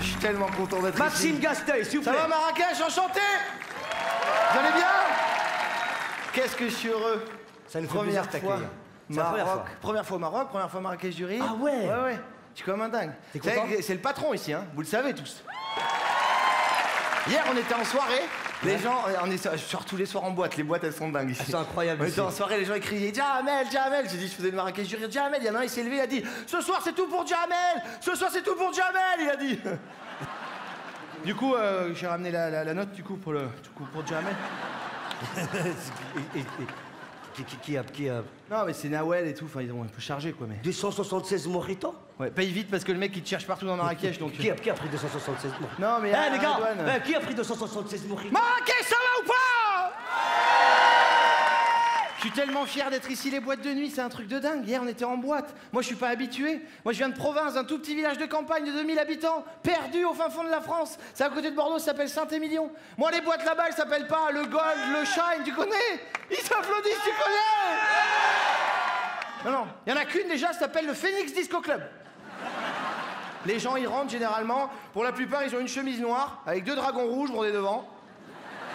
je suis tellement content d'être Maxime ici. Gasteuil, s'il vous Ça plaît. va Marrakech, enchanté Vous allez bien Qu'est-ce que je suis heureux. Ça nous fait première plaisir fois. C'est première Maroc. fois. Première fois au Maroc, première fois Marrakech du Rire. Ah ouais Ouais, ouais. Je suis comme un dingue. C'est le patron ici, hein. Vous le savez tous. Hier, on était en soirée. Les gens, euh, on est sur- je sors tous les soirs en boîte. Les boîtes, elles sont dingues ici. Ah, c'est incroyable On ici. était en soirée, les gens ils criaient Jamel, Jamel. J'ai dit, je faisais le Marrakech du Rire, Jamel. Il y en a un, il s'est levé, il a dit Ce soir, c'est tout pour Jamel. Ce soir, c'est tout pour Jamel. Il a dit. Du coup, euh, j'ai ramené la, la- la note du coup pour le, du coup, pour Jamel. Qui, qui, qui a, qui a Non, mais c'est Nawel et tout. Enfin, ils ont un peu chargé quoi, mais. 276 mojitos Ouais, paye vite parce que le mec il te cherche partout dans Marrakech donc. qui a, qui a pris 276 mojitos Non, mais. Eh à les gars, eh, qui a pris 276 mojitos Marrakech, ça va ou pas Je suis tellement fier d'être ici, les boîtes de nuit, c'est un truc de dingue. Hier, on était en boîte. Moi, je suis pas habitué. Moi, je viens de province, d'un tout petit village de campagne de 2000 habitants, perdu au fin fond de la France. C'est à côté de Bordeaux, ça s'appelle Saint-Émilion. Moi, les boîtes là-bas, elles s'appellent pas le Gold, le Shine, tu connais? Ils s'applaudissent, tu connais? Non, non, il y en a qu'une déjà, ça s'appelle le Phoenix Disco Club. Les gens, ils rentrent généralement. Pour la plupart, ils ont une chemise noire avec deux dragons rouges brodés devant.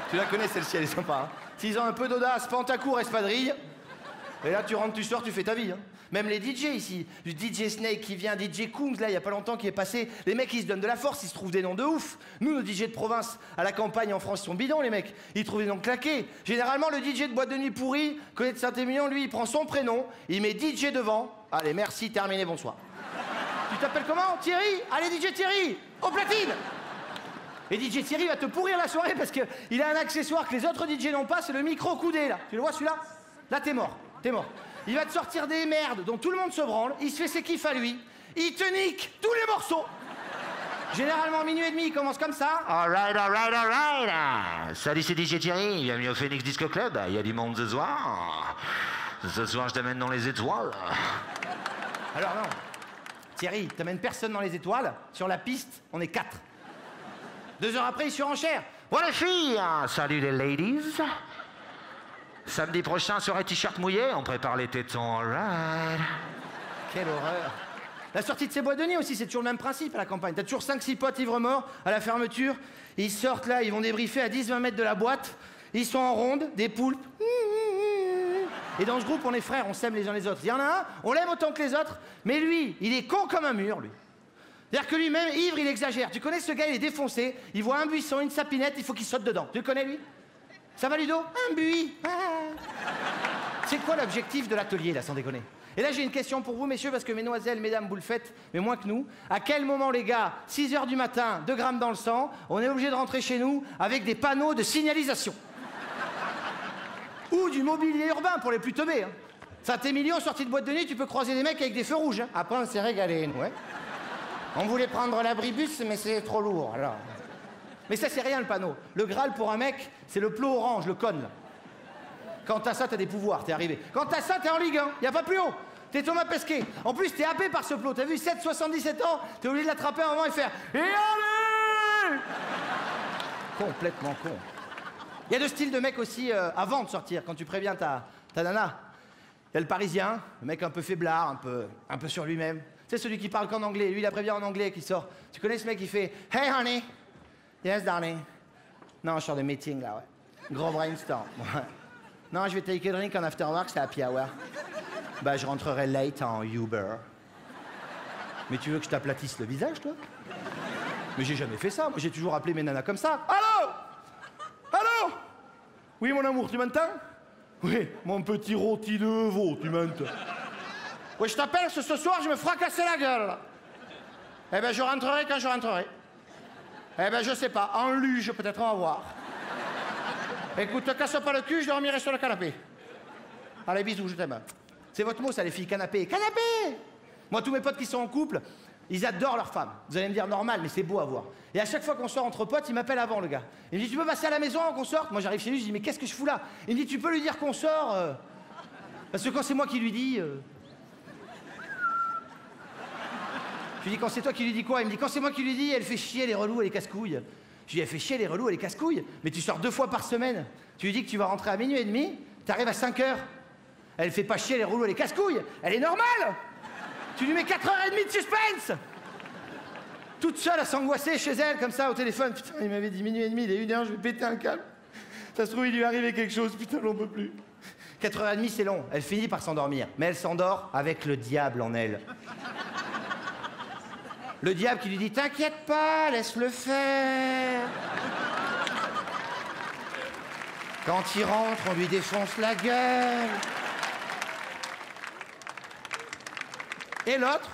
Tu la connais celle-ci, elle est sympa. Hein S'ils ont un peu d'audace, pantacourt, espadrille. Et là, tu rentres, tu sors, tu fais ta vie. hein. Même les DJ ici, du DJ Snake qui vient, DJ Coombs, là, il y a pas longtemps, qui est passé. Les mecs, ils se donnent de la force, ils se trouvent des noms de ouf. Nous, nos DJ de province, à la campagne en France, ils sont bidons, les mecs. Ils trouvent des noms claqués. Généralement, le DJ de boîte de nuit pourri, connaît de Saint-Émilion, lui, il prend son prénom, il met DJ devant. Allez, merci, terminé, bonsoir. Tu t'appelles comment? Thierry? Allez, DJ Thierry Au platine Et DJ Thierry va te pourrir la soirée parce qu'il a un accessoire que les autres DJ n'ont pas, c'est le micro coudé là. Tu le vois celui-là? Là t'es mort, t'es mort. Il va te sortir des merdes dont tout le monde se branle, il se fait ses kiffs à lui, il te nique tous les morceaux. Généralement minuit et demi, il commence comme ça. Alright, alright, alright. Salut, c'est DJ Thierry. Bienvenue au Phoenix Disco Club. Il y a du monde ce soir. Ce soir, je t'amène dans les étoiles. Alors non. Thierry, t'amènes personne dans les étoiles. Sur la piste, on est quatre. Deux heures après, il surenchère. Voilà les filles. Salut les ladies. Samedi prochain, un t-shirt mouillé, on prépare les tétons. Alright. Quelle horreur La sortie de ces boîtes de nuit aussi, c'est toujours le même principe à la campagne. T'as toujours 5-6 potes ivres morts à la fermeture. Ils sortent là, ils vont débriefer à 10-20 mètres de la boîte. Ils sont en ronde, des poulpes. Et dans ce groupe, on est frères, on s'aime les uns les autres. Il y en a un, on l'aime autant que les autres, mais lui, il est con comme un mur, lui. C'est-à-dire que lui-même, ivre, il exagère. Tu connais ce gars, il est défoncé, il voit un buisson, une sapinette, il faut qu'il saute dedans. Tu le connais, lui? Ça va, Ludo? Un buis Ah. C'est quoi l'objectif de l'atelier, là, sans déconner? Et là, j'ai une question pour vous, messieurs, parce que mesdemoiselles, mesdames, vous le faites, mais moins que nous. À quel moment, les gars, 6 heures du matin, 2 grammes dans le sang, on est obligé de rentrer chez nous avec des panneaux de signalisation? Ou du mobilier urbain pour les plus teubés. Hein. Saint-Émilion, sortie de boîte de nuit, tu peux croiser des mecs avec des feux rouges. hein. Après, on s'est régalé, nous, ouais. On voulait prendre l'abribus, mais c'est trop lourd, alors. Mais ça, c'est rien, le panneau. Le Graal, pour un mec, c'est le plot orange, le cône, là. Quand t'as ça, t'as des pouvoirs, t'es arrivé. Quand t'as ça, t'es en Ligue 1, y a pas plus haut. T'es Thomas Pesquet. En plus, t'es happé par ce plot. T'as vu 7, 77 ans, t'es obligé de l'attraper un moment et faire Et allez Complètement con. Il y a deux styles de mecs aussi euh, avant de sortir, quand tu préviens ta, ta nana. Il y a le parisien, le mec un peu faiblard, un peu, un peu sur lui-même. C'est celui qui parle qu'en anglais. Lui, il a prévenu en anglais qui sort. Tu connais ce mec qui fait Hey honey Yes darling Non, je sors de meeting là, ouais. Gros brainstorm. Ouais. Non, je vais take a drink en after work, c'est happy hour. Bah, je rentrerai late en Uber. Mais tu veux que je t'aplatisse le visage, toi? Mais j'ai jamais fait ça. Moi, j'ai toujours appelé mes nanas comme ça. Allô? Allô? Oui, mon amour, tu m'entends? Oui, mon petit rôti de veau, tu m'entends? Oui, je t'appelle, ce, soir, je me fracasser la gueule. Eh ben, je rentrerai quand je rentrerai. Eh ben, je sais pas, en luge, peut-être, on va voir. Écoute, te casse pas le cul, je dormirai sur le canapé. Allez, bisous, je t'aime. C'est votre mot, ça, les filles, canapé. Canapé Moi, tous mes potes qui sont en couple, ils adorent leur femme. Vous allez me dire normal, mais c'est beau à voir. Et à chaque fois qu'on sort entre potes, il m'appelle avant, le gars. Il me dit, tu peux passer à la maison qu'on sorte? Moi, j'arrive chez lui, je dis, mais qu'est-ce que je fous là? Il me dit, tu peux lui dire qu'on sort euh, Parce que quand c'est moi qui lui dis. euh, Je lui dis, quand c'est toi qui lui dis quoi? Il me dit, quand c'est moi qui lui dis, elle fait chier les relous et les casse-couilles. Je lui dis, elle fait chier les relous et les casse-couilles. Mais tu sors deux fois par semaine. Tu lui dis que tu vas rentrer à minuit et demi, t'arrives à 5 heures. Elle fait pas chier les relous et les casse-couilles. Elle est normale Tu lui mets 4h30 de suspense toute seule à s'angoisser chez elle, comme ça, au téléphone. Putain, il m'avait dit minuit et demi, il est une heure, je vais péter un câble. Ça se trouve, il lui arrivé quelque chose, putain, j'en peux plus. 4h30, c'est long. Elle finit par s'endormir. Mais elle s'endort avec le diable en elle. Le diable qui lui dit T'inquiète pas, laisse-le faire. Quand il rentre, on lui défonce la gueule. Et l'autre,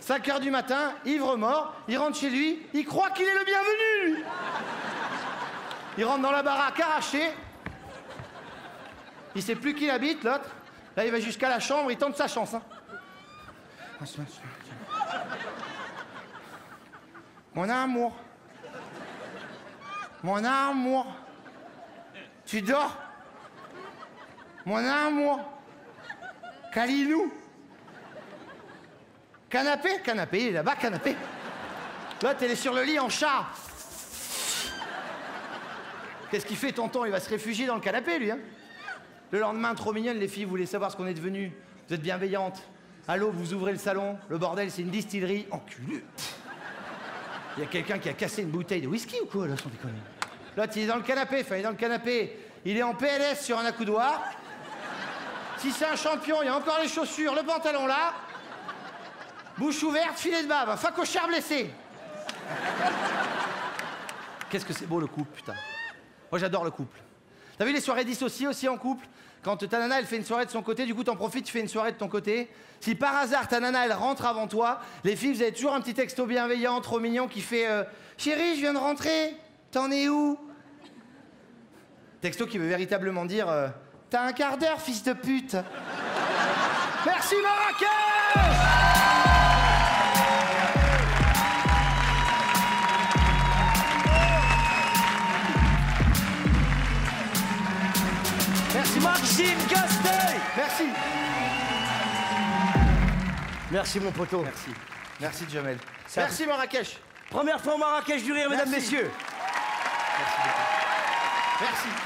5 heures du matin, ivre mort, il rentre chez lui, il croit qu'il est le bienvenu. Il rentre dans la baraque arraché. Il sait plus qui habite, l'autre. Là, il va jusqu'à la chambre, il tente sa chance. hein. Mon amour. Mon amour. Tu dors Mon amour. Kalinou. Canapé Canapé, il est là-bas, canapé. Là, est sur le lit en chat. Qu'est-ce qu'il fait, tonton? Il va se réfugier dans le canapé, lui. Hein le lendemain, trop mignonne, les filles, vous voulez savoir ce qu'on est devenu. Vous êtes bienveillantes. Allô, vous ouvrez le salon. Le bordel, c'est une distillerie. Enculé. Il y a quelqu'un qui a cassé une bouteille de whisky ou quoi, là, sans déconner L'autre, il est dans le canapé. Enfin, il est dans le canapé. Il est en PLS sur un accoudoir. Si c'est un champion, il y a encore les chaussures, le pantalon là. Bouche ouverte, filet de bave, facochard blessé. Qu'est-ce que c'est beau le couple, putain. Moi j'adore le couple. T'as vu les soirées dissociées aussi en couple Quand ta nana elle fait une soirée de son côté, du coup t'en profites, tu fais une soirée de ton côté. Si par hasard ta nana elle rentre avant toi, les filles vous avez toujours un petit texto bienveillant, trop mignon qui fait euh, Chérie, je viens de rentrer, t'en es où? Texto qui veut véritablement dire euh, T'as un quart d'heure, fils de pute Merci Marrakech Merci Maxime Casteuil Merci Merci mon poteau. Merci. Merci Jamel. Merci Marrakech. Première fois au Marrakech du rire, mesdames, Merci. messieurs. Merci.